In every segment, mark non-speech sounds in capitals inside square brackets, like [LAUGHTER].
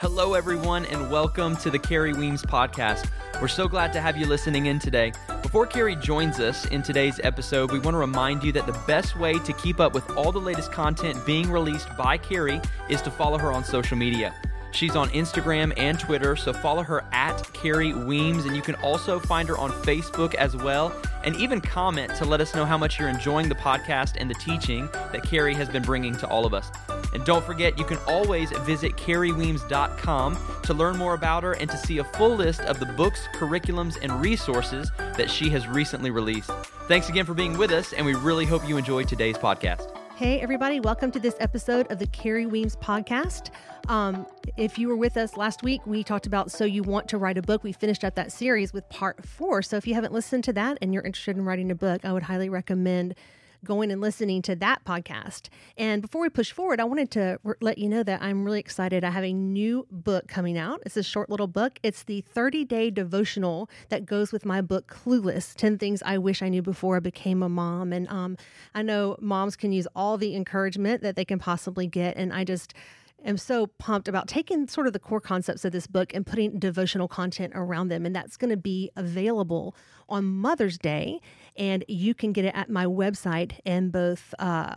Hello, everyone, and welcome to the Kerri Weems podcast. We're so glad to have you listening in today. Before Kerri joins us in today's episode, we want to remind you that the best way to keep up with all the latest content being released by Kerri is to follow her on social media. She's on Instagram and Twitter, so follow her at Kerri Weems, and you can also find her on Facebook as well, and even comment to let us know how much you're enjoying the podcast and the teaching that Kerri has been bringing to all of us. And don't forget, you can always visit kerriweems.com to learn more about her and to see a full list of the books, curriculums, and resources that she has recently released. Thanks again for being with us, and we really hope you enjoyed today's podcast. Hey, everybody, welcome to this episode of the Kerri Weems podcast. Um, if you were with us last week, we talked about So You Want to Write a Book. We finished up that series with part four. So if you haven't listened to that and you're interested in writing a book, I would highly recommend going and listening to that podcast. And before we push forward, I wanted to r- let you know that I'm really excited. I have a new book coming out. It's a short little book. It's the 30 day devotional that goes with my book, Clueless 10 Things I Wish I Knew Before I Became a Mom. And um, I know moms can use all the encouragement that they can possibly get. And I just, am so pumped about taking sort of the core concepts of this book and putting devotional content around them. And that's going to be available on Mother's Day and you can get it at my website in both uh,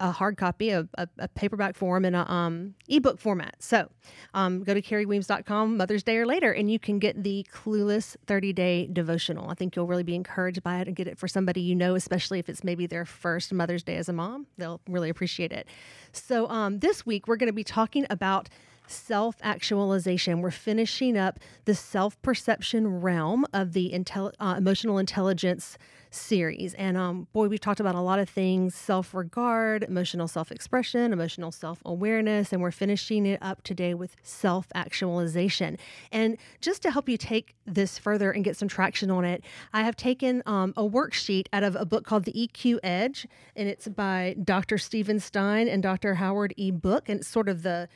a hard copy, a, a, a, paperback form, and a um, ebook format. So um, go to kerriweems.com Mother's Day or later, and you can get the Clueless 30 Day Devotional. I think you'll really be encouraged by it and get it for somebody you know, especially if it's maybe their first Mother's Day as a mom. They'll really appreciate it. So um, this week, we're going to be talking about self actualization. We're finishing up the self perception realm of the intel- uh, emotional intelligence series. And um, boy, we've talked about a lot of things self regard, emotional self expression, emotional self awareness, and we're finishing it up today with self actualization. And just to help you take this further and get some traction on it, I have taken um, a worksheet out of a book called The EQ Edge, and it's by Dr. Stephen Stein and Dr. Howard E. Book, and it's sort of the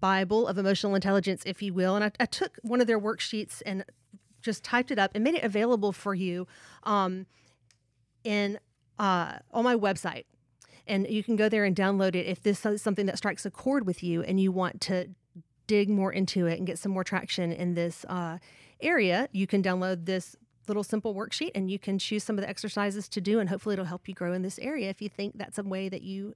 Bible of emotional intelligence, if you will. And I, I took one of their worksheets and just typed it up and made it available for you. Um, in uh, on my website. And you can go there and download it if this is something that strikes a chord with you and you want to dig more into it and get some more traction in this uh, area you can download this little simple worksheet and you can choose some of the exercises to do and hopefully it'll help you grow in this area if you think that's a way that you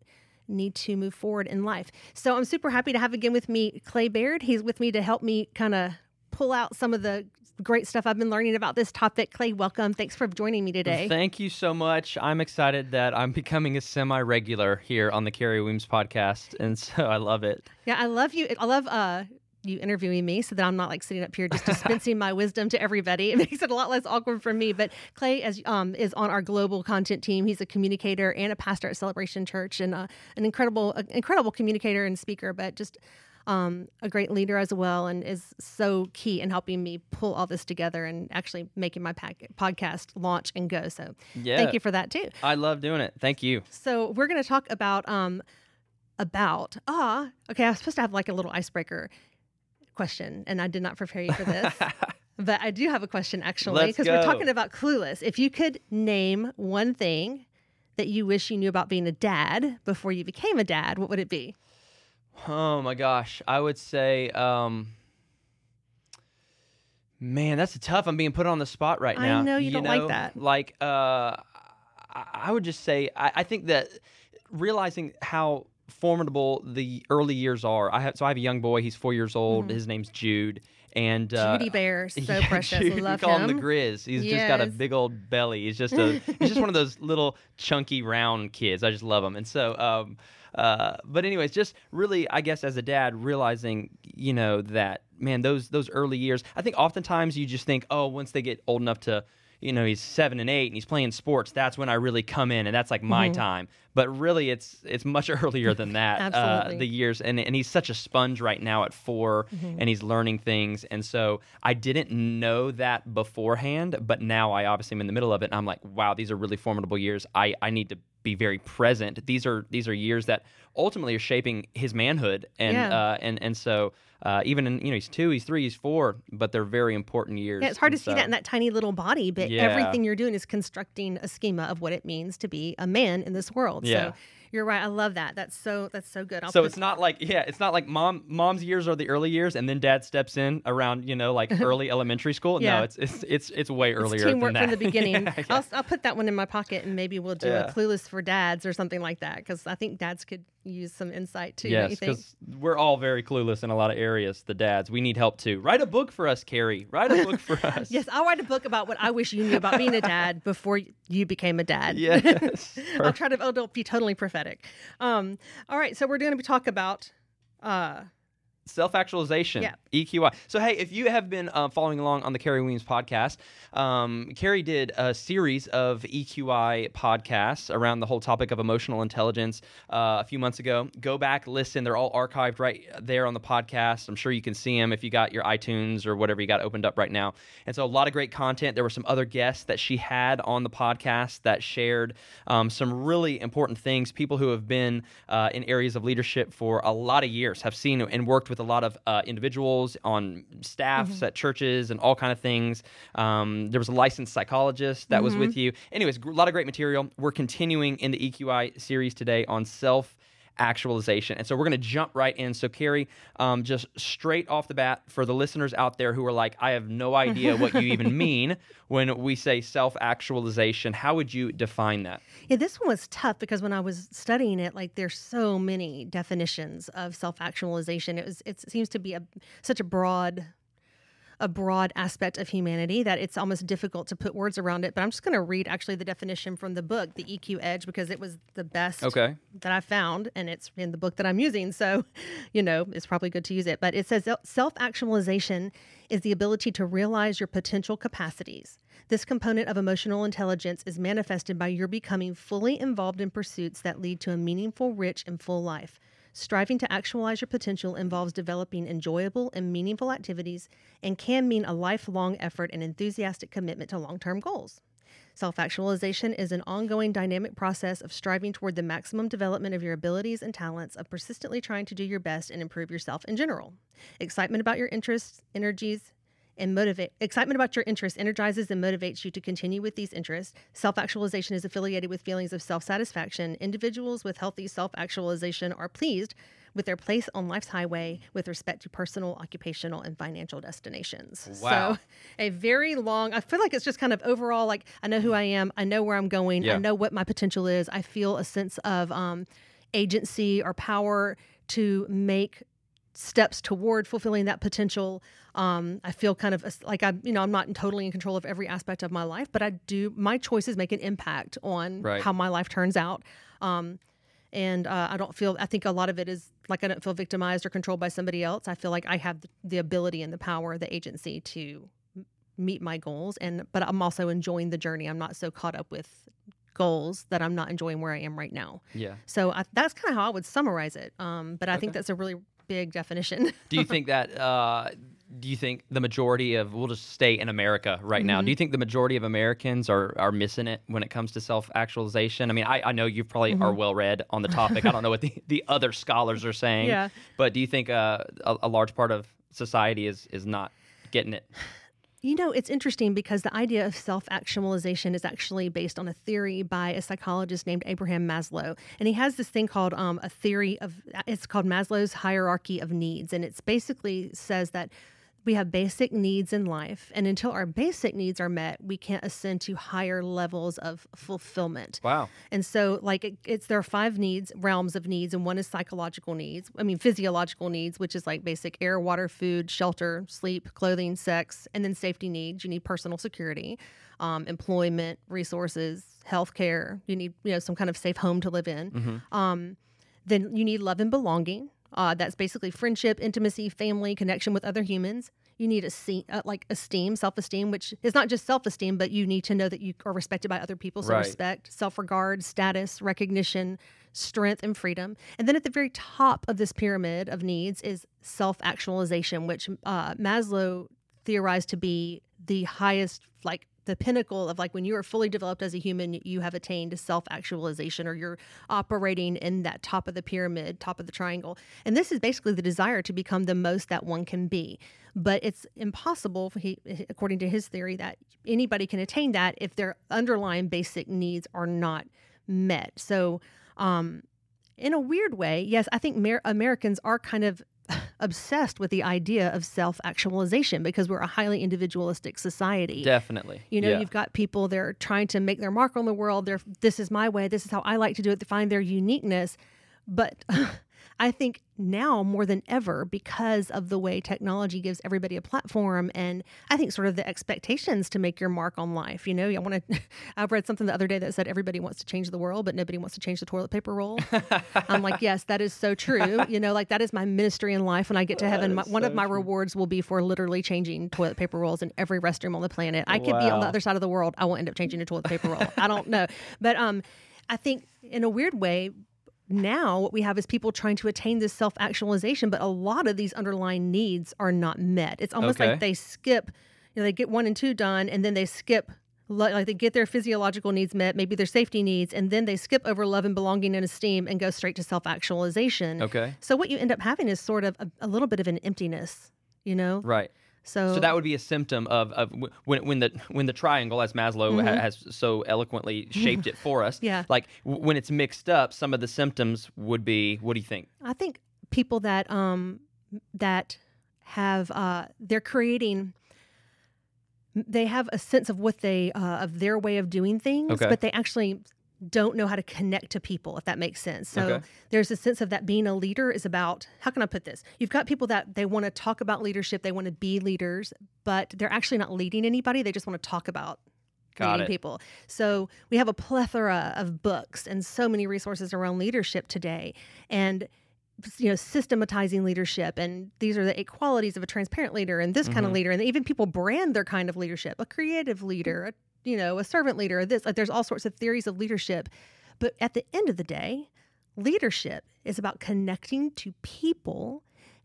need to move forward in life. So i'm super happy to have again with me clay baird. He's with me to help me kind of pull out some of the great stuff I've been learning about this topic. Clay, welcome. Thanks for joining me today. Thank you so much. I'm excited that I'm becoming a semi regular here on the Kerri Weems podcast. And so I love it. Yeah, I love you. I love uh, you interviewing me so that I'm not like sitting up here just dispensing my wisdom to everybody. [LAUGHS] It makes it a lot less awkward for me. But Clay as, um, is on our global content team. He's a communicator and a pastor at Celebration Church and uh, an incredible, uh, incredible communicator and speaker, but just um, a great leader as well, and is so key in helping me pull all this together and actually making my pack- podcast launch and go. So, yeah, thank you for that too. I love doing it. Thank you. So, we're going to talk about um, about ah, okay. I was supposed to have like a little icebreaker question, and I did not prepare you for this. [LAUGHS] but I do have a question actually because we're talking about clueless. If you could name one thing that you wish you knew about being a dad before you became a dad, what would it be? Oh my gosh, I would say, um, man, that's tough. I'm being put on the spot right now. I know you, you don't know, like that. Like, uh, I would just say, I, I think that realizing how formidable the early years are. I have so I have a young boy. He's four years old. Mm-hmm. His name's Jude. And uh, Judy Bear, [LAUGHS] so yeah, precious. Jude, Love we call him. him the Grizz. He's yes. just got a big old belly. He's just a he's just one of [LAUGHS] those little chunky round kids. I just love him. And so um, uh, but anyways, just really, I guess as a dad, realizing you know that man, those those early years. I think oftentimes you just think, oh, once they get old enough to you know he's seven and eight and he's playing sports that's when i really come in and that's like my mm-hmm. time but really it's it's much [LAUGHS] earlier than that uh, the years and, and he's such a sponge right now at 4 mm-hmm. and he's learning things and so i didn't know that beforehand but now i obviously am in the middle of it and i'm like wow these are really formidable years i i need to be very present. These are these are years that ultimately are shaping his manhood, and yeah. uh, and and so uh, even in you know he's two, he's three, he's four, but they're very important years. Yeah, it's hard and to so, see that in that tiny little body, but yeah. everything you're doing is constructing a schema of what it means to be a man in this world. Yeah. So You're right. I love that. That's so that's so good. I'll so it's not like yeah, it's not like mom mom's years are the early years, and then dad steps in around you know like [LAUGHS] early elementary school. Yeah. No, it's it's it's it's way it's earlier teamwork than that. from the [LAUGHS] beginning. Yeah, yeah. I'll, I'll put that one in my pocket and maybe we'll do Yeah. a clueless for dads or something like that because I think dads could use some insight too. Yes, because we're all very clueless in a lot of areas. The dads, we need help too. Write a book for us, Kerri. Write a book for [LAUGHS] us. Yes, I'll write a book about what I wish you knew about being a dad [LAUGHS] before you became a dad. Yes. [LAUGHS] I'll try to oh, it'll be totally prophetic. Um, all right, so we're going to be talk about uh, Self actualization, Yeah. EQI. So, hey, if you have been uh, following along on the Kerri Weems podcast, um, Kerri did a series of EQI podcasts around the whole topic of emotional intelligence uh, a few months ago. Go back, listen. They're all archived right there on the podcast. I'm sure you can see them if you got your iTunes or whatever you got opened up right now. And so, a lot of great content. There were some other guests that she had on the podcast that shared um, some really important things. People who have been uh, in areas of leadership for a lot of years have seen and worked with a lot of uh, individuals on staffs at churches and all kind of things. Um, there was a licensed psychologist that was with you. Anyways, a lot of great material. We're continuing in the EQI series today on self actualization. And so we're going to jump right in. So, Kerri, um, just straight off the bat, for the listeners out there who are like, I have no idea what you even [LAUGHS] mean when we say self actualization, how would you define that? Yeah, this one was tough because when I was studying it, like there's so many definitions of self-actualization. It was it seems to be a such a broad a broad aspect of humanity that it's almost difficult to put words around it. But I'm just going to read actually the definition from the book, The EQ Edge, because it was the best Okay. that I found, and it's in the book that I'm using. So, you know, it's probably good to use it. But it says self actualization is the ability to realize your potential capacities. This component of emotional intelligence is manifested by your becoming fully involved in pursuits that lead to a meaningful, rich, and full life. Striving to actualize your potential involves developing enjoyable and meaningful activities and can mean a lifelong effort and enthusiastic commitment to long term goals. Self actualization is an ongoing dynamic process of striving toward the maximum development of your abilities and talents, of persistently trying to do your best and improve yourself in general. Excitement about your interests, energies, and motivate excitement about your interests energizes and motivates you to continue with these interests. Self-actualization is affiliated with feelings of self-satisfaction. Individuals with healthy self-actualization are pleased with their place on life's highway with respect to personal, occupational, and financial destinations. Wow. So, a very long, I feel like it's just kind of overall like, I know who I am, I know where I'm going, Yeah. I know what my potential is. I feel a sense of um, agency or power to make steps toward fulfilling that potential. Um, I feel kind of like I'm, you know, I'm not totally in control of every aspect of my life, but I do. My choices make an impact on Right. how my life turns out. Um, and uh, I don't feel. I think a lot of it is like I don't feel victimized or controlled by somebody else. I feel like I have the ability and the power, the agency to meet my goals. And but I'm also enjoying the journey. I'm not so caught up with goals that I'm not enjoying where I am right now. Yeah. So I, that's kind of how I would summarize it. Um, but I think that's a really big definition. Do you think [LAUGHS] that? Uh, do you think the majority of we'll just stay in America right now? Mm-hmm. Do you think the majority of Americans are are missing it when it comes to self actualization? I mean, I, I know you probably are well read on the topic. I don't know what the, [LAUGHS] the other scholars are saying. Mm-hmm. Yeah. But do you think uh, a, a large part of society is is not getting it? You know, it's interesting because the idea of self actualization is actually based on a theory by a psychologist named Abraham Maslow. And he has this thing called um, a theory of, it's called Maslow's hierarchy of needs. And it's basically says that we have basic needs in life. And until our basic needs are met, we can't ascend to higher levels of fulfillment. Wow. And so, like, it, it's there are five needs, realms of needs, and one is psychological needs. I mean, physiological needs, which is like basic air, water, food, shelter, sleep, clothing, sex, and then safety needs. You need personal security, um, employment, resources, healthcare. You need, you know, some kind of safe home to live in. Um, then you need love and belonging. Uh, that's basically friendship, intimacy, family, connection with other humans. You need a se- uh, like esteem, self esteem, which is not just self esteem, but you need to know that you are respected by other people. So Right. respect, self regard, status, recognition, strength, and freedom. And then at the very top of this pyramid of needs is self actualization, which uh, Maslow theorized to be the highest, like the pinnacle of like when you are fully developed as a human, you have attained self actualization or you're operating in that top of the pyramid, top of the triangle. And this is basically the desire to become the most that one can be. But it's impossible, he, according to his theory, that anybody can attain that if their underlying basic needs are not met. So, um, in a weird way, yes, I think Mer- Americans are kind of [LAUGHS] obsessed with the idea of self actualization because we're a highly individualistic society. Definitely. You know, yeah. you've got people they're trying to make their mark on the world. They're this is my way. This is how I like to do it to find their uniqueness. But [LAUGHS] I think now more than ever, because of the way technology gives everybody a platform, and I think sort of the expectations to make your mark on life. You know, I want to. I've read something the other day that said everybody wants to change the world, but nobody wants to change the toilet paper roll. I'm like, yes, that is so true. [LAUGHS] You know, like that is my ministry in life. When I get to heaven, my, one so of my true. rewards will be for literally changing toilet paper rolls in every restroom on the planet. I could be on the other side of the world. I won't end up changing a toilet paper roll. I don't know, but um, I think in a weird way, now what we have is people trying to attain this self actualization, but a lot of these underlying needs are not met. It's almost Okay. like they skip, you know, they get one and two done, and then they skip. Like they get their physiological needs met, maybe their safety needs, and then they skip over love and belonging and esteem and go straight to self actualization. Okay. So what you end up having is sort of a, a little bit of an emptiness, you know. Right. So, So that would be a symptom of, of when when the when the triangle, as Maslow ha- has so eloquently [LAUGHS] shaped it for us. Mm-hmm. Yeah. Like w- when it's mixed up, some of the symptoms would be. What do you think? I think people that um that have uh they're creating they have a sense of what they uh, of their way of doing things, Okay. but they actually don't know how to connect to people if that makes sense. So Okay. there's a sense of that being a leader is about how can I put this? You've got people that they want to talk about leadership, they want to be leaders, but they're actually not leading anybody. They just want to talk about Got leading it. people. So we have a plethora of books and so many resources around leadership today. And you know, systematizing leadership and these are the eight qualities of a transparent leader and this kind of mm-hmm. leader. And even people brand their kind of leadership, a creative leader, a, you know, a servant leader, this like there's all sorts of theories of leadership. But at the end of the day, leadership is about connecting to people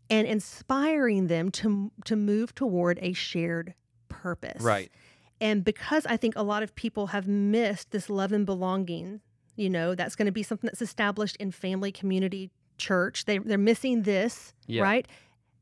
and inspiring them to to move toward a shared purpose. Right. And because I think a lot of people have missed this love and belonging, you know, that's going to be something that's established in family, community, church. They they're missing this, Yeah. right?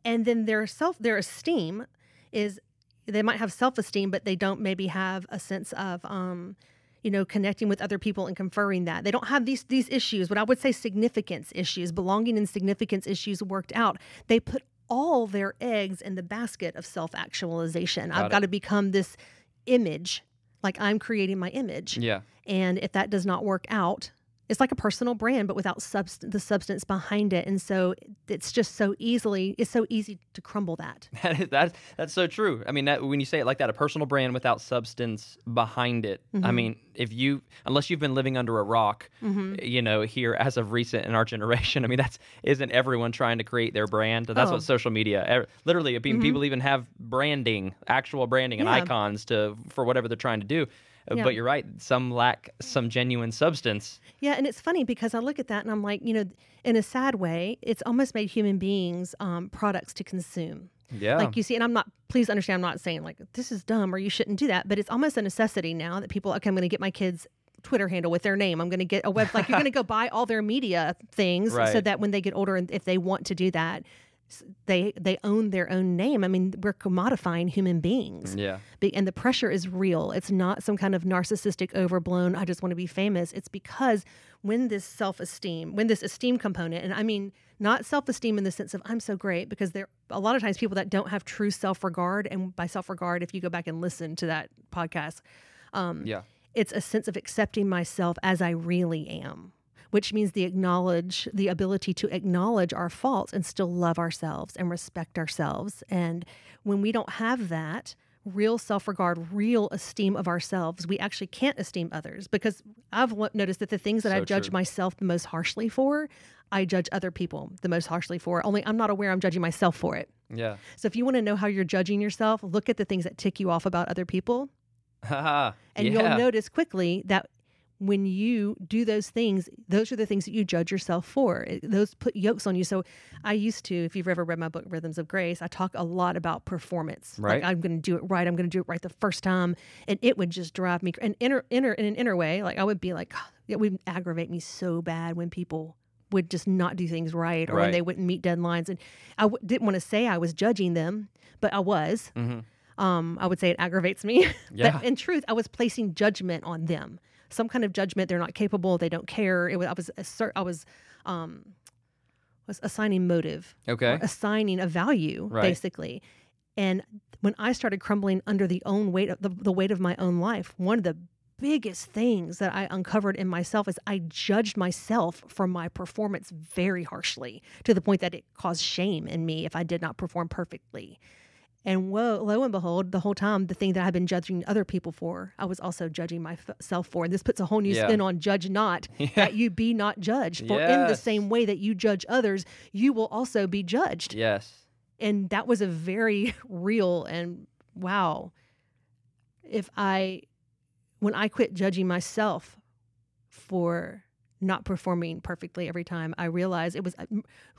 And then their self their esteem is they might have self-esteem but they don't maybe have a sense of um you know connecting with other people and conferring that. They don't have these these issues what i would say significance issues belonging and significance issues worked out. They put all their eggs in the basket of self-actualization. Got i've got to become this image like i'm creating my image. Yeah. and if that does not work out it's like a personal brand but without subst- the substance behind it and so it's just so easily it's so easy to crumble that [LAUGHS] That is, that's that's so true. I mean, that, when you say it like that, a personal brand without substance behind it. I Mhm. mean, if you unless you've been living under a rock, hmm you know, here as of recent in our generation, I mean, that's isn't everyone trying to create their brand? That's Oh. what social media. er, Literally, I Mhm. people even have branding, actual branding, and Yeah. icons to for whatever they're trying to do. Uh, Yeah. But you're right. Some lack some genuine substance. Yeah, and it's funny because I look at that and I'm like, you know, in a sad way, it's almost made human beings um, products to consume. Yeah. Like you see, and I'm not, please understand, I'm not saying like this is dumb or you shouldn't do that, but it's almost a necessity now that people, okay, I'm going to get my kids' Twitter handle with their name. I'm going to get a web, like you're going to go [LAUGHS] buy all their media things so that when they get older and if they want to do that, they they own their own name. I mean, we're commodifying human beings. yeah. Be- and the pressure is real. It's not some kind of narcissistic, overblown, I just want to be famous. It's because when this self esteem, when this esteem component, and I mean, not self esteem in the sense of I'm so great, because there a lot of times people that don't have true self regard, and by self regard, if you go back and listen to that podcast, um, Yeah. it's a sense of accepting myself as I really am, which means the acknowledge the ability to acknowledge our faults and still love ourselves and respect ourselves. And when we don't have that real self-regard, real esteem of ourselves, we actually can't esteem others because I've noticed that the things that So I judge true. myself the most harshly for, I judge other people the most harshly for. Only I'm not aware I'm judging myself for it. Yeah. So if you want to know how you're judging yourself, look at the things that tick you off about other people [LAUGHS] and yeah. you'll notice quickly that when you do those things, those are the things that you judge yourself for. Those put yokes on you. So I used to, if you've ever read my book, Rhythms of Grace, I talk a lot about performance. Right. Like I'm going to do it right. I'm going to do it right the first time. And it would just drive me, and inner, inner, in an inner way, like I would be like, "God," it would aggravate me so bad when people would just not do things right or when Right. they wouldn't meet deadlines. And I w- didn't want to say I was judging them, but I was hmm Um, I would say it aggravates me. [LAUGHS] Yeah. but in truth, I was placing judgment on them. Some kind of judgment. They're not capable. They don't care. It was, I was assert, I was um, was assigning motive, Okay. or assigning a value, Right. basically. And when I started crumbling under the own weight of the, the weight of my own life, one of the biggest things that I uncovered in myself is I judged myself for my performance very harshly to the point that it caused shame in me if I did not perform perfectly. And whoa, lo and behold, the whole time, the thing that I've been judging other people for, I was also judging myself for. And this puts a whole new Yeah. spin on judge not, [LAUGHS] Yeah. that you be not judged. For in the same way that you judge others, you will also be judged. Yes. And that was a very [LAUGHS] real and wow. If I, when I quit judging myself for not performing perfectly every time, I realized it was uh,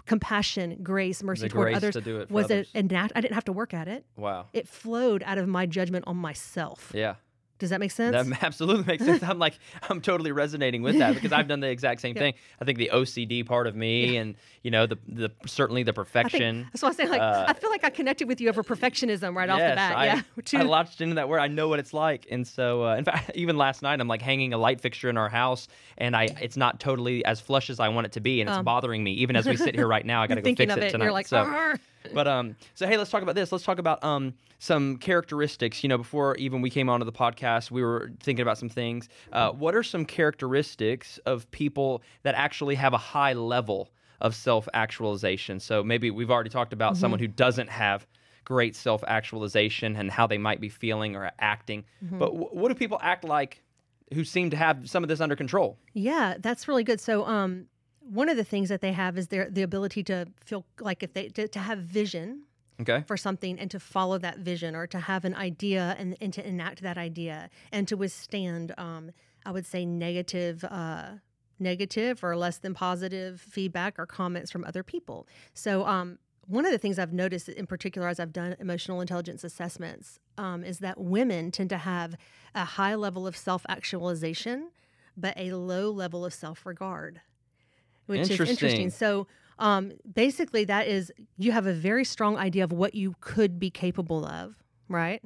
compassion, grace, mercy The toward grace others to do it was others. it a nat- I didn't have to work at it. Wow. It flowed out of my judgment on myself. Yeah. Does that make sense? That [LAUGHS] absolutely makes sense. I'm like, I'm totally resonating with that because I've done the exact same [LAUGHS] Yeah. thing. I think the OCD part of me, and you know, the the certainly the I think- perfection. that's why I'm saying like uh, I feel like I connected with you over perfectionism right off the bat. I, yeah. [LAUGHS] I latched into that word. I know what it's like, and so uh, in fact, even last night, I'm like hanging a light fixture in our house, and I it's not totally as flush as I want it to be, and it's Um. bothering me. Even as we sit here right now, I got to go fix it it, tonight. you're like, so, "Arr." But um, so hey, let's talk about this. Let's talk about um some characteristics. You know, before even we came onto the podcast, we were thinking about some things. Uh, what are some characteristics of people that actually have a high level of self actualization? So maybe we've already talked about someone who doesn't have great self actualization and how they might be feeling or acting. But w- what do people act like who seem to have some of this under control? Yeah, that's really good. So, um, one of the things that they have is their the ability to feel like if they to, to have vision Okay. for something and to follow that vision or to have an idea and, and to enact that idea and to withstand um, i would say negative uh, negative or less than positive feedback or comments from other people so um, one of the things i've noticed in particular as i've done emotional intelligence assessments um, is that women tend to have a high level of self-actualization but a low level of self-regard which is Interesting. interesting so um, basically that is you have a very strong idea of what you could be capable of right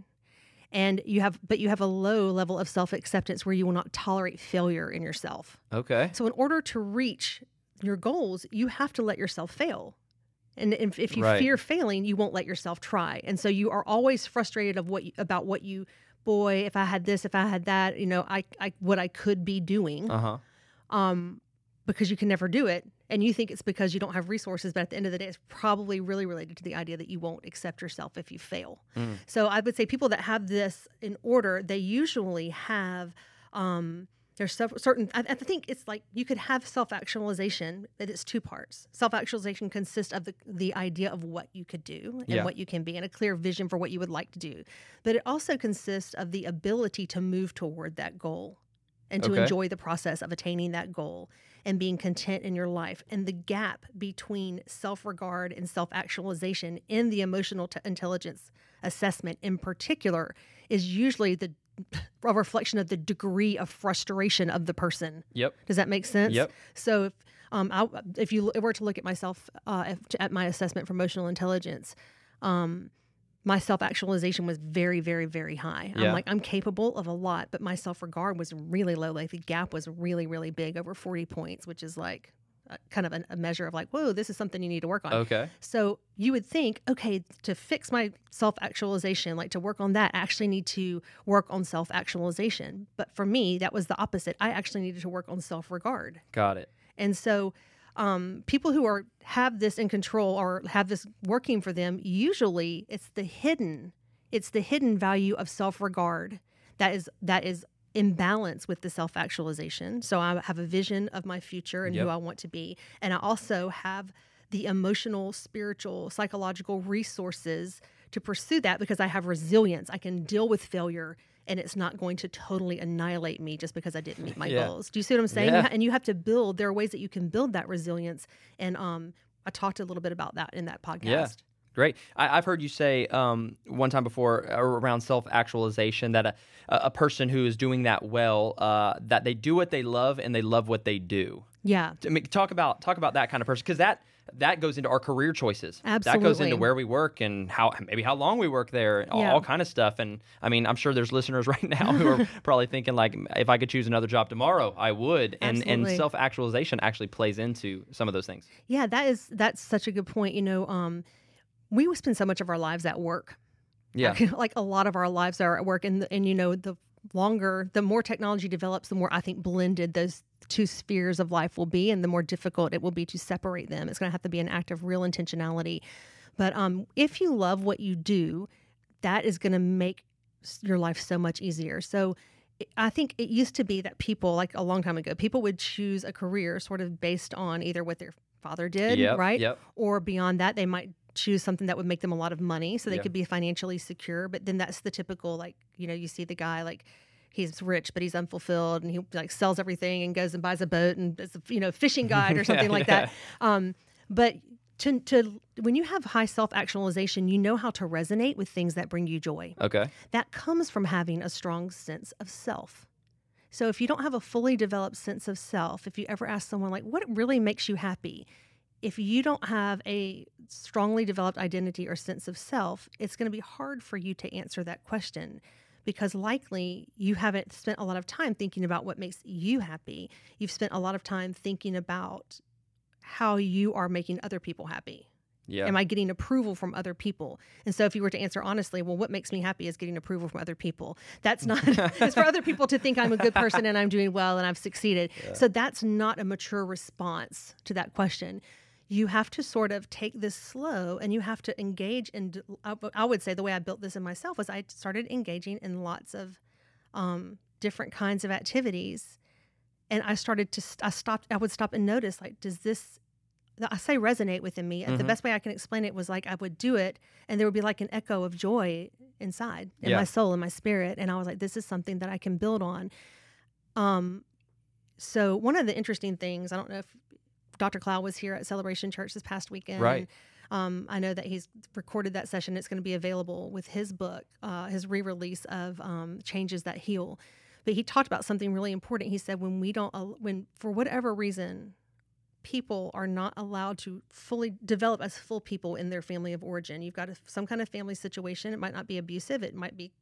and you have but you have a low level of self-acceptance where you will not tolerate failure in yourself Okay. so in order to reach your goals you have to let yourself fail and if, if you Right. fear failing you won't let yourself try and so you are always frustrated of what you, about what you boy if i had this if i had that you know i, I what i could be doing Uh huh. um, because you can never do it. And you think it's because you don't have resources, but at the end of the day, it's probably really related to the idea that you won't accept yourself if you fail. Mm. So I would say people that have this in order, they usually have. Um, there's certain. I, I think it's like you could have self actualization, but it's two parts. Self actualization consists of the the idea of what you could do and Yeah. what you can be, and a clear vision for what you would like to do. But it also consists of the ability to move toward that goal and to Okay. enjoy the process of attaining that goal and being content in your life. And the gap between self regard and self actualization in the emotional t- intelligence assessment, in particular, is usually the a reflection of the degree of frustration of the person. Yep. Does that make sense? Yep. So if um, I, if you were to look at myself uh, if, at my assessment for emotional intelligence, um, my self actualization was very, very, very high. Yeah. I'm like I'm capable of a lot, but my self regard was really low. Like the gap was really, really big, over 40 points, which is like uh, kind of a, a measure of like, whoa, this is something you need to work on. Okay. So you would think, okay, to fix my self actualization, like to work on that, I actually need to work on self actualization. But for me, that was the opposite. I actually needed to work on self regard. Got it. And so um, people who are have this in control or have this working for them, usually it's the hidden, it's the hidden value of self regard that is that is in balance with the self actualization. So I have a vision of my future and Yep. who I want to be, and I also have the emotional, spiritual, psychological resources to pursue that because I have resilience. I can deal with failure and it's not going to totally annihilate me just because I didn't meet my Yeah. goals. Do you see what I'm saying? Yeah. and you have to build, there are ways that you can build that resilience. And um, I talked a little bit about that in that podcast. Yeah. Great. I, I've heard you say um, one time before uh, around self actualization that a, a a person who is doing that well, uh, that they do what they love and they love what they do. Yeah. I mean, talk about talk about that kind of person because that that goes into our career choices. Absolutely. That goes into where we work and how maybe how long we work there, all, Yeah. all kind of stuff. And I mean, I'm sure there's listeners [LAUGHS] right now who are [LAUGHS] probably thinking like, if I could choose another job tomorrow, I would. And and self actualization actually plays into some of those things. Yeah, that is that's such a good point. You know, um, we spend so much of our lives at work. Yeah. [LAUGHS] like a lot of our lives are at work, and and you know the longer, the more technology develops, the more I think blended those two spheres of life will be, and the more difficult it will be to separate them. It's going to have to be an act of real intentionality. But um, if you love what you do, that is going to make your life so much easier. So. I- think it used to be that people, like a long time ago, people would choose a career sort of based on either what their father did, Yep, right? Yep. or beyond that they might choose something that would make them a lot of money so they Yeah. could be financially secure but then that's the typical like you know you see the guy like he's rich but he's unfulfilled and he like sells everything and goes and buys a boat and is a you know fishing [LAUGHS] guide or something like that um but to, to when you have high self-actualization you know how to resonate with things that bring you joy Okay. that comes from having a strong sense of self. So if you don't have a fully developed sense of self, if you ever ask someone like what really makes you happy, if you don't have a strongly developed identity or sense of self, it's going to be hard for you to answer that question because likely you haven't spent a lot of time thinking about what makes you happy. You've spent a lot of time thinking about how you are making other people happy. Yeah. Am I getting approval from other people? And so, if you were to answer honestly, well, what makes me happy is getting approval from other people. That's not, [LAUGHS] it's for other people to think I'm a good person and I'm doing well and I've succeeded. [LAUGHS] So, that's not a mature response to that question. You have to sort of take this slow and you have to engage in, I would say the way I built this in myself was I started engaging in lots of um, different kinds of activities. And I started to, st- I stopped, I would stop and notice, like, does this I say resonate within me. And the best way I can explain it was like I would do it, and there would be like an echo of joy inside in Yeah. my soul and my spirit, and I was like, "This is something that I can build on." Um, so one of the interesting things I don't know if Dr. Cloud was here at Celebration Church this past weekend. Right. Um, I know that he's recorded that session. It's going to be available with his book, uh, his re-release of um, Changes That Heal. But he talked about something really important. He said, when we don't, when for whatever reason, people are not allowed to fully develop as full people in their family of origin. You've got a, some kind of family situation. It might not be abusive. It might be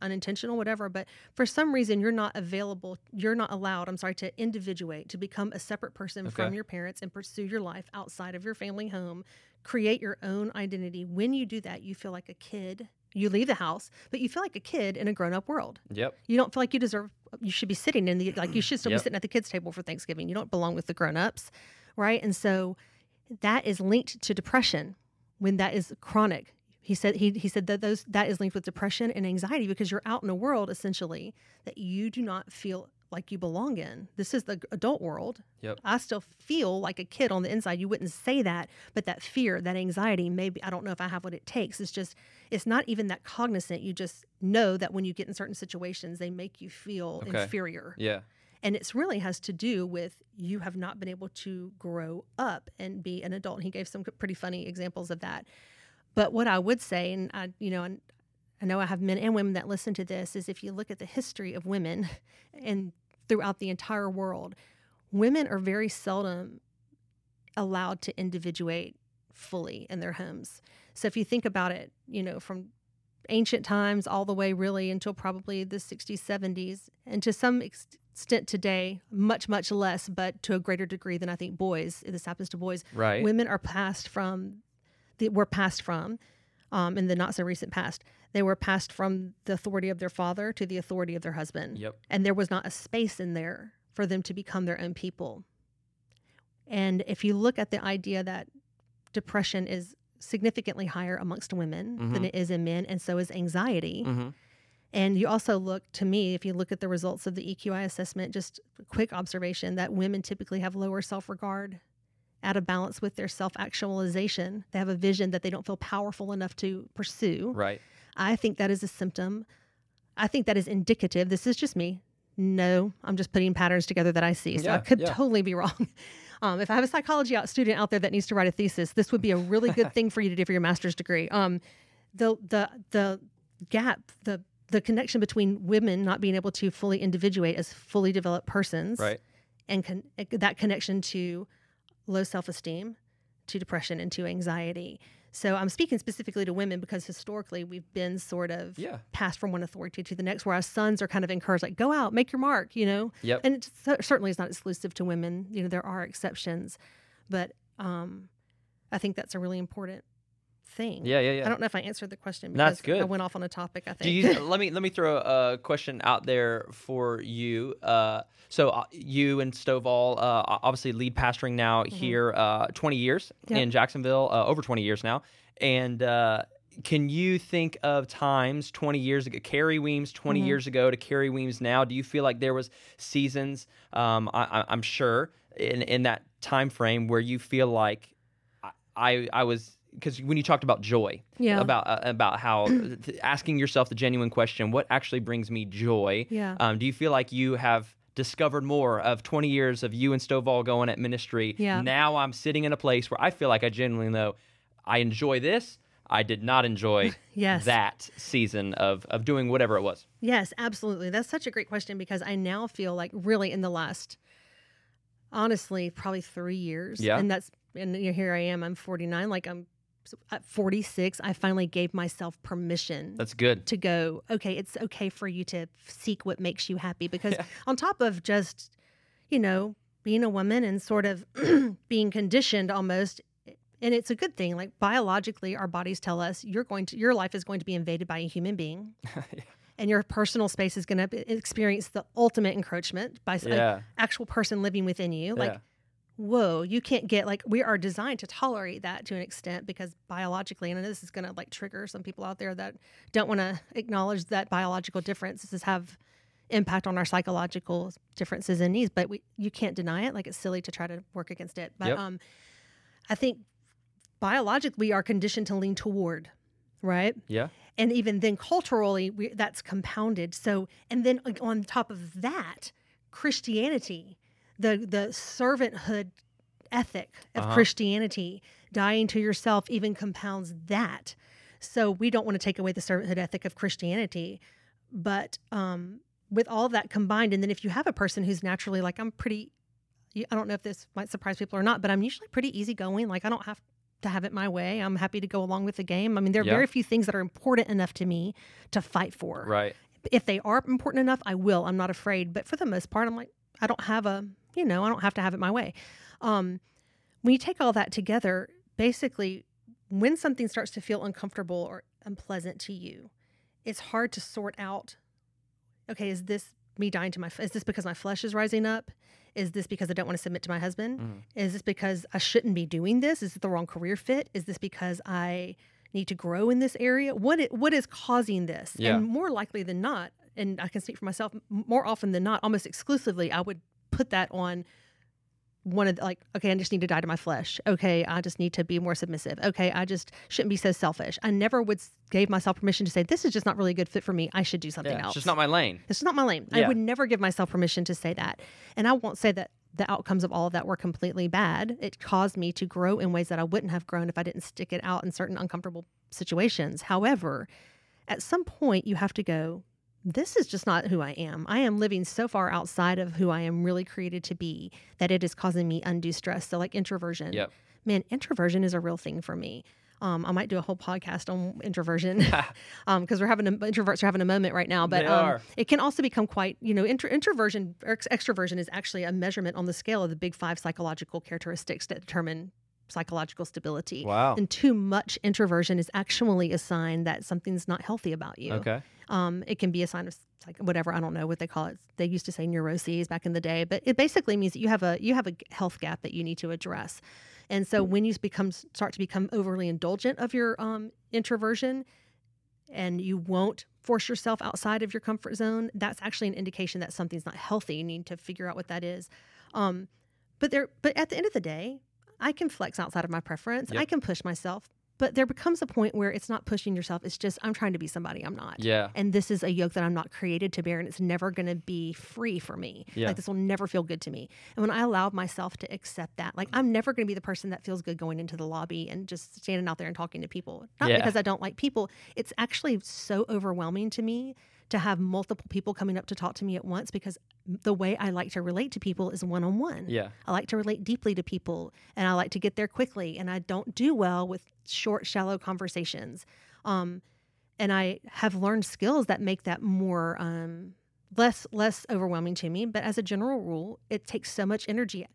unintentional, whatever. But for some reason, you're not available. You're not allowed. I'm sorry to individuate to become a separate person from your parents and pursue your life outside of your family home. Create your own identity. When you do that, you feel like a kid. You leave the house, but you feel like a kid in a grown-up world. Yep. You don't feel like you deserve. You should be sitting in the like. You should still Yep. be sitting at the kids' table for Thanksgiving. You don't belong with the grown-ups, right? And so that is linked to depression when that is chronic. He said he he said that those that is linked with depression and anxiety because you're out in a world essentially that you do not feel like you belong in. This is the adult world. Yep. I still feel like a kid on the inside. You wouldn't say that, but that fear, that anxiety, maybe I don't know if I have what it takes. It's just it's not even that cognizant. You just know that when you get in certain situations, they make you feel Okay. inferior. Yeah. And it's really has to do with you have not been able to grow up and be an adult. And he gave some pretty funny examples of that. But what I would say, and I, you know, and I know I have men and women that listen to this, is if you look at the history of women [LAUGHS] and throughout the entire world, women are very seldom allowed to individuate fully in their homes. So if you think about it, you know, from ancient times all the way really until probably the 60s, 70s, and to some extent today, much, much less, but to a greater degree than I think boys, this happens to boys, Right. women are passed from, were passed from um, in the not so recent past. They were passed from the authority of their father to the authority of their husband. Yep. And there was not a space in there for them to become their own people. And if you look at the idea that depression is significantly higher amongst women than Mhm. it is in men, and so is anxiety. Mm-hmm. And you also look to me, if you look at the results of the EQI assessment, just a quick observation that women typically have lower self regard, out of balance with their self actualization. They have a vision that they don't feel powerful enough to pursue. Right. I think that is a symptom. I think that is indicative. This is just me. No, I'm just putting patterns together that I see. So I could yeah. totally be wrong. [LAUGHS] Um, if I have a psychology out, student out there that needs to write a thesis, this would be a really good [LAUGHS] thing for you to do for your master's degree. Um, the the the gap, the the connection between women not being able to fully individuate as fully developed persons, Right. and con- that connection to low self esteem, to depression and to anxiety. So I'm speaking specifically to women because historically we've been sort of Yeah. passed from one authority to the next, whereas sons are kind of encouraged, like, go out, make your mark, you know? Yep. And it certainly is not exclusive to women. You know, there are exceptions, but um, I think that's a really important thing. Yeah, yeah, yeah. I don't know if I answered the question That's good. I went off on a topic, I think. Do you [LAUGHS] let me let me throw a question out there for you. Uh, so uh, you and Stovall, uh, obviously lead pastoring now here, uh, 20 years Mm-hmm. Yep. in Jacksonville, uh, over 20 years now, and. Uh, can you think of times 20 years ago, Kerri Weems 20 Mhm. years ago to Kerri Weems now? Do you feel like there was seasons, um, I, I'm sure, in, in that time frame where you feel like I, I was, because when you talked about joy, Yeah. about uh, about how th- asking yourself the genuine question, what actually brings me joy? Yeah. Um, do you feel like you have discovered more of 20 years of you and Stovall going at ministry? Yeah. Now I'm sitting in a place where I feel like I genuinely know I enjoy this. I did not enjoy [LAUGHS] Yes. that season of of doing whatever it was. Yes, absolutely. That's such a great question because I now feel like really in the last, honestly, probably three years. Yeah. And that's, and you know, here I am, I'm 49. Like I'm at 46, I finally gave myself permission That's good. to go, okay, it's okay for you to seek what makes you happy. Because Yeah. on top of just, you know, being a woman and sort of [CLEARS THROAT] being conditioned almost, and it's a good thing. Like biologically, our bodies tell us you're going to, your life is going to be invaded by a human being. [LAUGHS] And your personal space is going to experience the ultimate encroachment by s- an Yeah. actual person living within you. Like, yeah. Whoa, you can't get like we are designed to tolerate that to an extent because biologically, and this is going to like trigger some people out there that don't want to acknowledge that biological differences have impact on our psychological differences and needs, but we you can't deny it. Like it's silly to try to work against it. But Yep. um, I think biologically we are conditioned to lean toward, right? Yeah. and even then culturally we, that's compounded so and then on top of that christianity the the servanthood ethic of Uh-huh. christianity dying to yourself even compounds that so we don't want to take away the servanthood ethic of christianity but um with all of that combined and then if you have a person who's naturally like i'm pretty i don't know if this might surprise people or not but i'm usually pretty easygoing like i don't have to have it my way. I'm happy to go along with the game. I mean, there are Yeah. very few things that are important enough to me to fight for. Right. If they are important enough, I will. I'm not afraid. But for the most part, I'm like, I don't have a, you know, I don't have to have it my way. Um, when you take all that together, basically, when something starts to feel uncomfortable or unpleasant to you, it's hard to sort out. Okay, is this me dying to my? Is this because my flesh is rising up? Is this because I don't want to submit to my husband? Mhm. Is this because I shouldn't be doing this? Is it the wrong career fit? Is this because I need to grow in this area? What it, what is causing this? Yeah. And more likely than not, and I can speak for myself, more often than not, almost exclusively, I would put that on one of the, like, okay, I just need to die to my flesh. Okay, I just need to be more submissive. Okay, I just shouldn't be so selfish. I never would gave myself permission to say this is just not really a good fit for me. I should do something Yeah. else. It's just not my lane. It's not my lane. I would never give myself permission to say that. And I won't say that the outcomes of all of that were completely bad. It caused me to grow in ways that I wouldn't have grown if I didn't stick it out in certain uncomfortable situations. However, at some point, you have to go, this is just not who I am. I am living so far outside of who I am really created to be that it is causing me undue stress. So, like introversion. Yep. Man, introversion is a real thing for me. Um, I might do a whole podcast on introversion [LAUGHS] [LAUGHS] because we're having a, introverts are having a moment right now. But um, it can also become quite, you know, intro, introversion or ex- extroversion is actually a measurement on the scale of the big five psychological characteristics that determine psychological stability. Wow. And too much introversion is actually a sign that something's not healthy about you. Okay. Um, it can be a sign of like whatever I don't know what they call it. They used to say neuroses back in the day, but it basically means that you have a you have a health gap that you need to address. And so when you become start to become overly indulgent of your um, introversion, and you won't force yourself outside of your comfort zone, that's actually an indication that something's not healthy. You need to figure out what that is. Um, but there, but at the end of the day, I can flex outside of my preference. Yep. I can push myself. But there becomes a point where it's not pushing yourself. It's just I'm trying to be somebody I'm not Yeah. and this is a yoke that I'm not created to bear, and it's never going to be free for me. Yeah. Like this will never feel good to me. And when I allow myself to accept that, like I'm never going to be the person that feels good going into the lobby and just standing out there and talking to people. Not Yeah. because I don't like people. It's actually so overwhelming to me to have multiple people coming up to talk to me at once because the way I like to relate to people is one on one. Yeah. I like to relate deeply to people and I like to get there quickly and I don't do well with short, shallow conversations. Um, and I have learned skills that make that more um, less less overwhelming to me. But as a general rule, it takes so much energy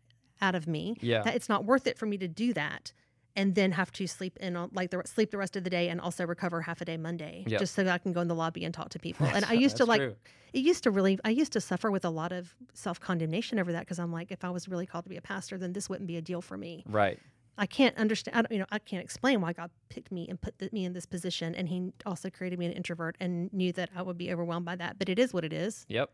out of me Yeah. that it's not worth it for me to do that and then have to sleep in on like the sleep the rest of the day and also recover half a day Monday Yep. just so that I can go in the lobby and talk to people. and I used to like true. it used to really I used to suffer with a lot of self-condemnation over that because I'm like if I was really called to be a pastor then this wouldn't be a deal for me. Right. I can't understand I don't, you know I can't explain why God picked me and put th- me in this position and he also created me an introvert and knew that I would be overwhelmed by that but it is what it is. Yep.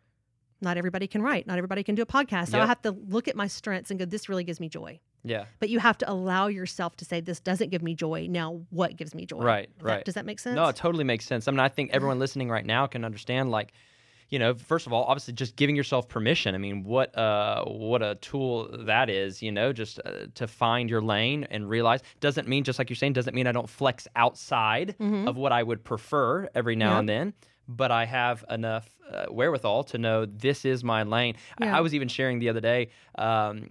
Not everybody can write, not everybody can do a podcast. So I have to look at my strengths and go this really gives me joy Yeah. but you have to allow yourself to say this doesn't give me joy now what gives me joy Right, that- right. does that make sense No, it totally makes sense. I mean, I think everyone listening right now can understand, like, you know, first of all, obviously, just giving yourself permission. I mean, what uh, what a tool that is. You know, just uh, to find your lane and realize doesn't mean just like you're saying doesn't mean I don't flex outside of what I would prefer every now Mm-hmm. And then. But I have enough uh, wherewithal to know this is my lane. I- Yeah. I was even sharing the other day. Um,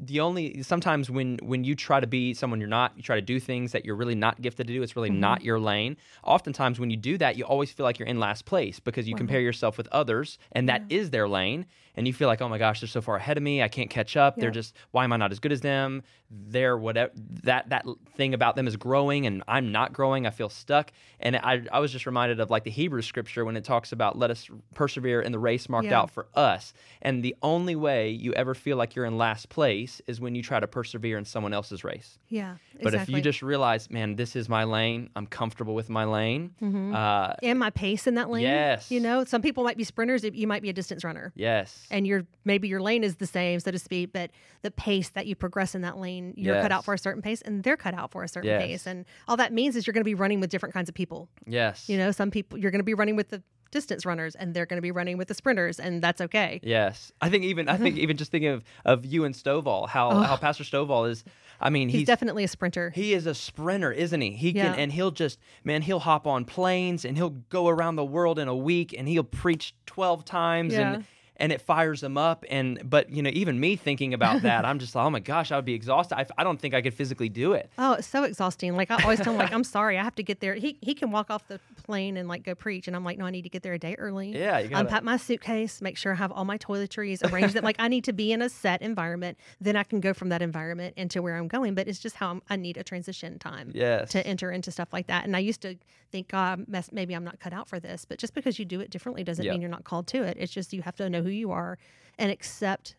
the only sometimes when when you try to be someone you're not you try to do things that you're really not gifted to do it's really Mm-hmm. not your lane oftentimes when you do that you always feel like you're in last place because you compare yourself with others and that is their lane and you feel like oh my gosh they're so far ahead of me i can't catch up. They're just why am i not as good as them? They're whatever that that thing about them is growing and i'm not growing i feel stuck. And i, I was just reminded of like the hebrew scripture when it talks about let us persevere in the race marked Yeah. out for us. And the only way you ever feel like you're in last place is when you try to persevere in someone else's race. Yeah but exactly. if you just realize man this is my lane i'm comfortable with my lane Mm-hmm. uh, and my pace in that lane Yes. you know? Some people might be sprinters you might be a distance runner. Yes and your maybe your lane is the same so to speak but the pace that you progress in that lane you're cut out for a certain pace and they're cut out for a certain Yes. pace and all that means is you're going to be running with different kinds of people yes you know some people you're going to be running with the distance runners and they're going to be running with the sprinters and that's okay Yes, I think even I think [LAUGHS] even just thinking of of you and Stovall, how how Pastor Stovall is. I mean, he's, he's, definitely a sprinter he is a sprinter, isn't he? He Yeah. can and he'll just man, he'll hop on planes and he'll go around the world in a week and he'll preach twelve times Yeah. and and it fires them up. And but you know, even me thinking about [LAUGHS] that, I'm just like, oh my gosh, I would be exhausted. I, I don't think I could physically do it. Oh, it's so exhausting. Like I always tell him, like [LAUGHS] I'm sorry, I have to get there. He he can walk off the plane and like go preach, and I'm like, no, I need to get there a day early. Yeah, you gotta- unpack my suitcase, make sure I have all my toiletries arranged. that like I need to be in a set environment, then I can go from that environment into where I'm going. But it's just how I'm, I need a transition time Yes. to enter into stuff like that. And I used to think, oh, God, mess, maybe I'm not cut out for this. But just because you do it differently doesn't Yep. mean you're not called to it. It's just you have to know who you are and accept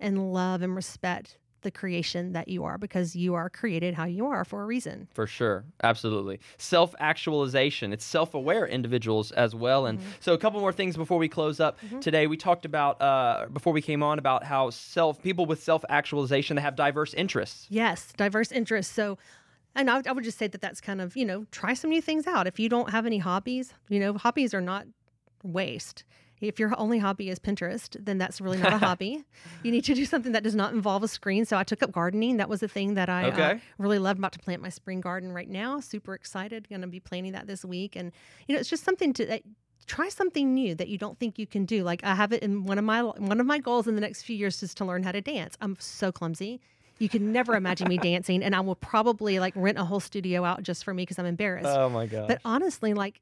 and love and respect the creation that you are because you are created how you are for a reason. For sure. Absolutely. Self actualization. It's self aware individuals as well. And Mm-hmm. so, a couple more things before we close up today. We talked about, uh, before we came on, about how self people with self actualization they have diverse interests. Yes, diverse interests. So, and I, I would just say that that's kind of, you know, try some new things out. If you don't have any hobbies, you know, hobbies are not waste. If your only hobby is Pinterest, then that's really not a [LAUGHS] hobby. You need to do something that does not involve a screen. So I took up gardening. That was a thing that I uh, really loved. About to plant my spring garden right now. Super excited. Going to be planting that this week. And you know, it's just something to that, try something new that you don't think you can do. Like I have it in one of my one of my goals in the next few years is to learn how to dance. I'm so clumsy. You can never imagine me [LAUGHS] dancing, and I will probably like rent a whole studio out just for me because I'm embarrassed. Oh my god. But honestly, like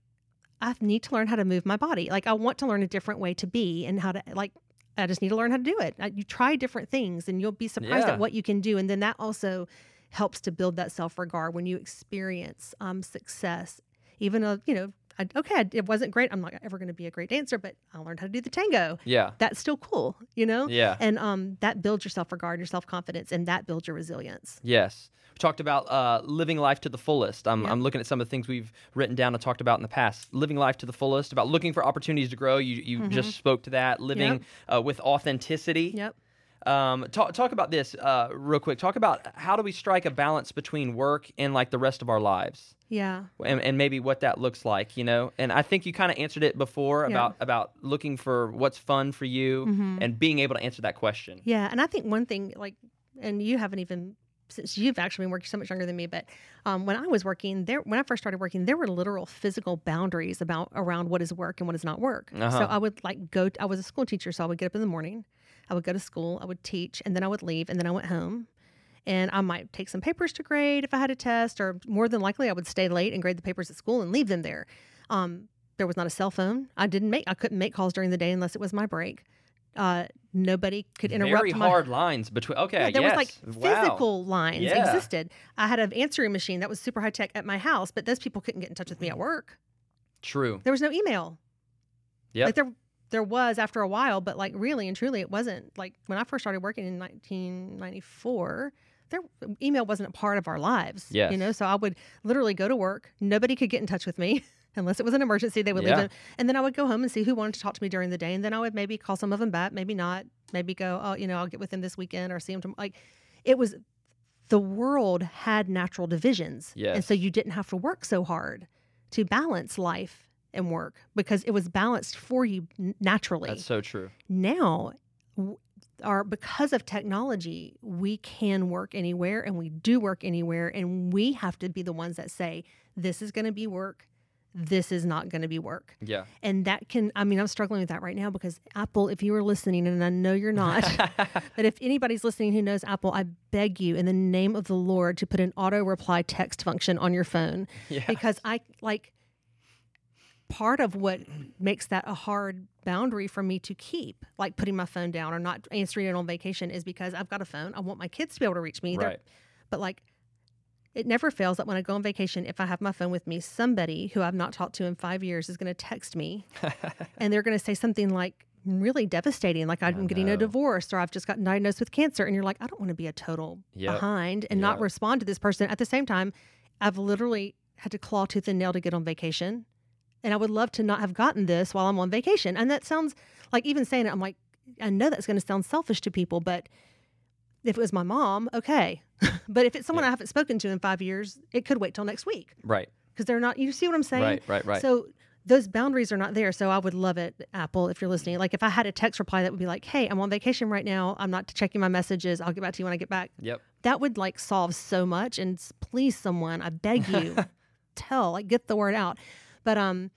I need to learn how to move my body. Like I want to learn a different way to be and how to like. I just need to learn how to do it. Uh, You try different things, and you'll be surprised Yeah. at what you can do. And then that also helps to build that self regard when you experience um, success. Even though you know, I, okay, it wasn't great. I'm not ever going to be a great dancer, but I learned how to do the tango. yeah. That's still cool, you know. Yeah. And um, that builds your self regard, your self confidence, and that builds your resilience. Yes. We talked about uh, living life to the fullest. I'm, Yeah. I'm looking at some of the things we've written down and talked about in the past. Living life to the fullest, about looking for opportunities to grow. You, you just spoke to that. Living uh, with authenticity. Yep. Um, talk, talk about this uh, real quick. Talk about how do we strike a balance between work and like the rest of our lives, Yeah. and, and maybe what that looks like, you know. And I think you kind of answered it before Yeah. Mm-hmm. about about looking for what's fun for you and being able to answer that question. Yeah, and I think one thing, like, and you haven't even since you've actually been working so much younger than me, but um, when I was working there, when I first started working, there were literal physical boundaries about around what is work and what is not work. Uh-huh. So I would like go. I was a school teacher, so I would get up in the morning, I would go to school, I would teach, and then I would leave, and then I went home. And I might take some papers to grade if I had a test, or more than likely, I would stay late and grade the papers at school and leave them there. Um, there was not a cell phone. I didn't make. I couldn't make calls during the day unless it was my break. Uh, nobody could interrupt Very my hard lines between. Okay, yeah, there yes. was like Wow. physical lines Yeah. existed. I had an answering machine that was super high tech at my house, but those people couldn't get in touch with me at work. True. There was no email. Yep. Like there there was after a while, but like really and truly it wasn't. Like when I first started working in 1994, there email wasn't a part of our lives. Yeah, You know, so I would literally go to work. Nobody could get in touch with me. [LAUGHS] Unless it was an emergency, they would Yeah. leave it. And then I would go home and see who wanted to talk to me during the day. And then I would maybe call some of them back, maybe not. Maybe go, oh, you know, I'll get with them this weekend or see them tomorrow. Like it was, the world had natural divisions. And so you didn't have to work so hard to balance life and work because it was balanced for you naturally. That's so true. now, our because of technology, we can work anywhere and we do work anywhere, and we have to be the ones that say this is going to be work, this is not going to be work, Yeah. and that can. I mean, I'm struggling with that right now because Apple, if you are listening, and I know you're not, [LAUGHS] but if anybody's listening who knows Apple, I beg you, in the name of the Lord, to put an auto reply text function on your phone [LAUGHS] yeah. because I like part of what makes that a hard boundary for me to keep, like putting my phone down or not answering it on vacation, is because I've got a phone. I want my kids to be able to reach me. Right. But like, it never fails that when I go on vacation, if I have my phone with me, somebody who I've not talked to in five years is going to text me [LAUGHS] and they're going to say something like really devastating, like I'm getting a divorce or I've just gotten diagnosed with cancer. And you're like, I don't want to be a total Yep. behind and not respond to this person. At the same time, I've literally had to claw tooth and nail to get on vacation. And I would love to not have gotten this while I'm on vacation. And that sounds like even saying it, I'm like, I know that's going to sound selfish to people, but if it was my mom, okay. [LAUGHS] but if it's someone I haven't spoken to in five years, it could wait till next week Right. because they're not, you see what I'm saying? Right. Right. Right. So those boundaries are not there. So I would love it, Apple, if you're listening. Like if I had a text reply that would be like, hey, I'm on vacation right now. I'm not checking my messages. I'll get back to you when I get back. yep. That would like solve so much. And please, someone, I beg you, [LAUGHS] tell, like get the word out. But um,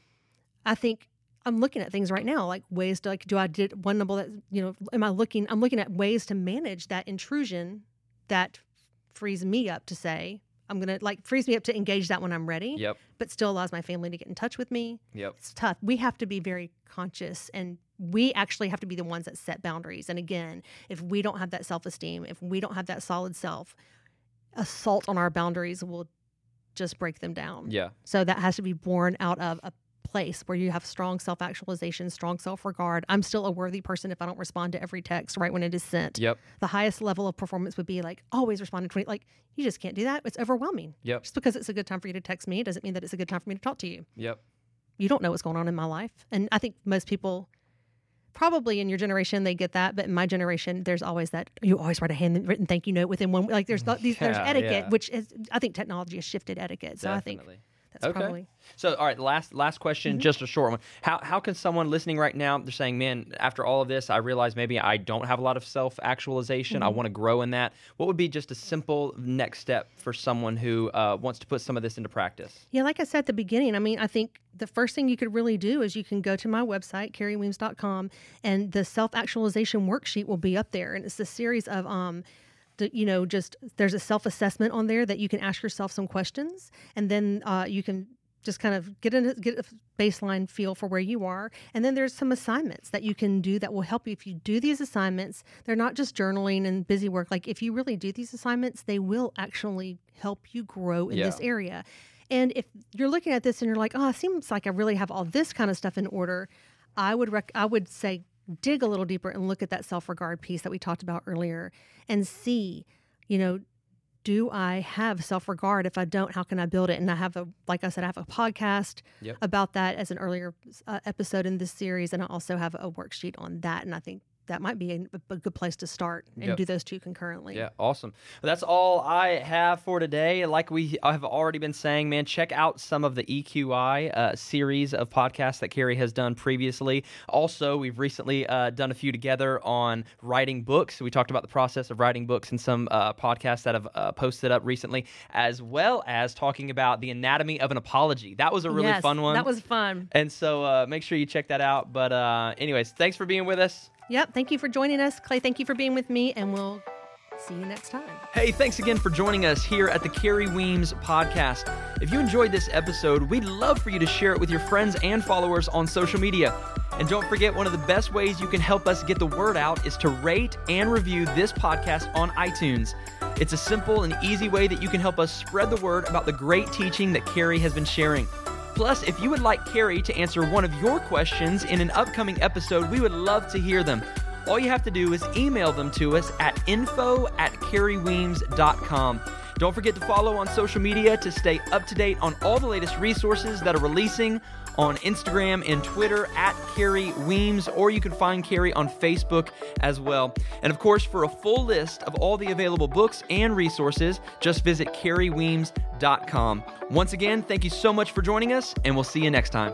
I think I'm looking at things right now, like ways to like, do I did one number that, you know, am I looking, I'm looking at ways to manage that intrusion that frees me up to say, I'm going to like frees me up to engage that when I'm ready Yep. but still allows my family to get in touch with me. Yep. It's tough. We have to be very conscious and we actually have to be the ones that set boundaries. And again, if we don't have that self esteem, if we don't have that solid self, assault on our boundaries will just break them down. Yeah. So that has to be born out of a place where you have strong self actualization, strong self regard. I'm still a worthy person if I don't respond to every text right when it is sent. Yep. The highest level of performance would be like always respond to 20. Like you just can't do that. It's overwhelming. Yep. Just because it's a good time for you to text me doesn't mean that it's a good time for me to talk to you. Yep. You don't know what's going on in my life. And I think most people, probably in your generation, they get that. But in my generation, there's always that you always write a handwritten thank you note within one. Like there's mm, got these there's etiquette, yeah. which is I think technology has shifted etiquette. So I think Definitely. That's Okay. probably So, all right, last last question, Mm-hmm. just a short one. How how can someone listening right now? They're saying, "Man, after all of this, I realize maybe I don't have a lot of self actualization. I Mm-hmm. want to grow in that." What would be just a simple next step for someone who uh, wants to put some of this into practice? Yeah, like I said at the beginning, I mean, I think the first thing you could really do is you can go to my website, kerriweems.com, and the self actualization worksheet will be up there. And it's a series of, um, the, you know, just there's a self assessment on there that you can ask yourself some questions, and then uh, you can just kind of get a get a baseline feel for where you are. And then there's some assignments that you can do that will help you. If you do these assignments they're not just journaling and busy work. Like if you really do these assignments they will actually help you grow in this area. And if you're looking at this and you're like oh it seems like i really have all this kind of stuff in order i would rec- i would say dig a little deeper and look at that self-regard piece that we talked about earlier and see you know do I have self regard? If I don't, how can I build it? And I have a, like I said, I have a podcast Yep. about that as an earlier uh, episode in this series, and I also have a worksheet on that. And I think that might be a, a good place to start and Yep. do those two concurrently. Yeah, awesome. Well, that's all I have for today. Like we have already been saying, man, check out some of the EQI uh, series of podcasts that Kerri has done previously. Also, we've recently uh, done a few together on writing books. We talked about the process of writing books in some uh, podcasts that have uh, posted up recently, as well as talking about the anatomy of an apology. That was a really Yes, fun one. That was fun. and so uh, make sure you check that out. But, uh, anyways, thanks for being with us. Yep. Thank you for joining us, Clay. Thank you for being with me, and we'll see you next time. Hey, thanks again for joining us here at the Kerri Weems podcast. If you enjoyed this episode, we'd love for you to share it with your friends and followers on social media. And don't forget, one of the best ways you can help us get the word out is to rate and review this podcast on iTunes. It's a simple and easy way that you can help us spread the word about the great teaching that Kerri has been sharing. Plus, if you would like Kerri to answer one of your questions in an upcoming episode, we would love to hear them. All you have to do is email them to us at info at kerriweems.com. Don't forget to follow on social media to stay up to date on all the latest resources that are releasing on Instagram and Twitter at Kerri Weems, or you can find Kerri on Facebook as well. And of course, for a full list of all the available books and resources, just visit kerriweems.com. Once again, thank you so much for joining us, and we'll see you next time.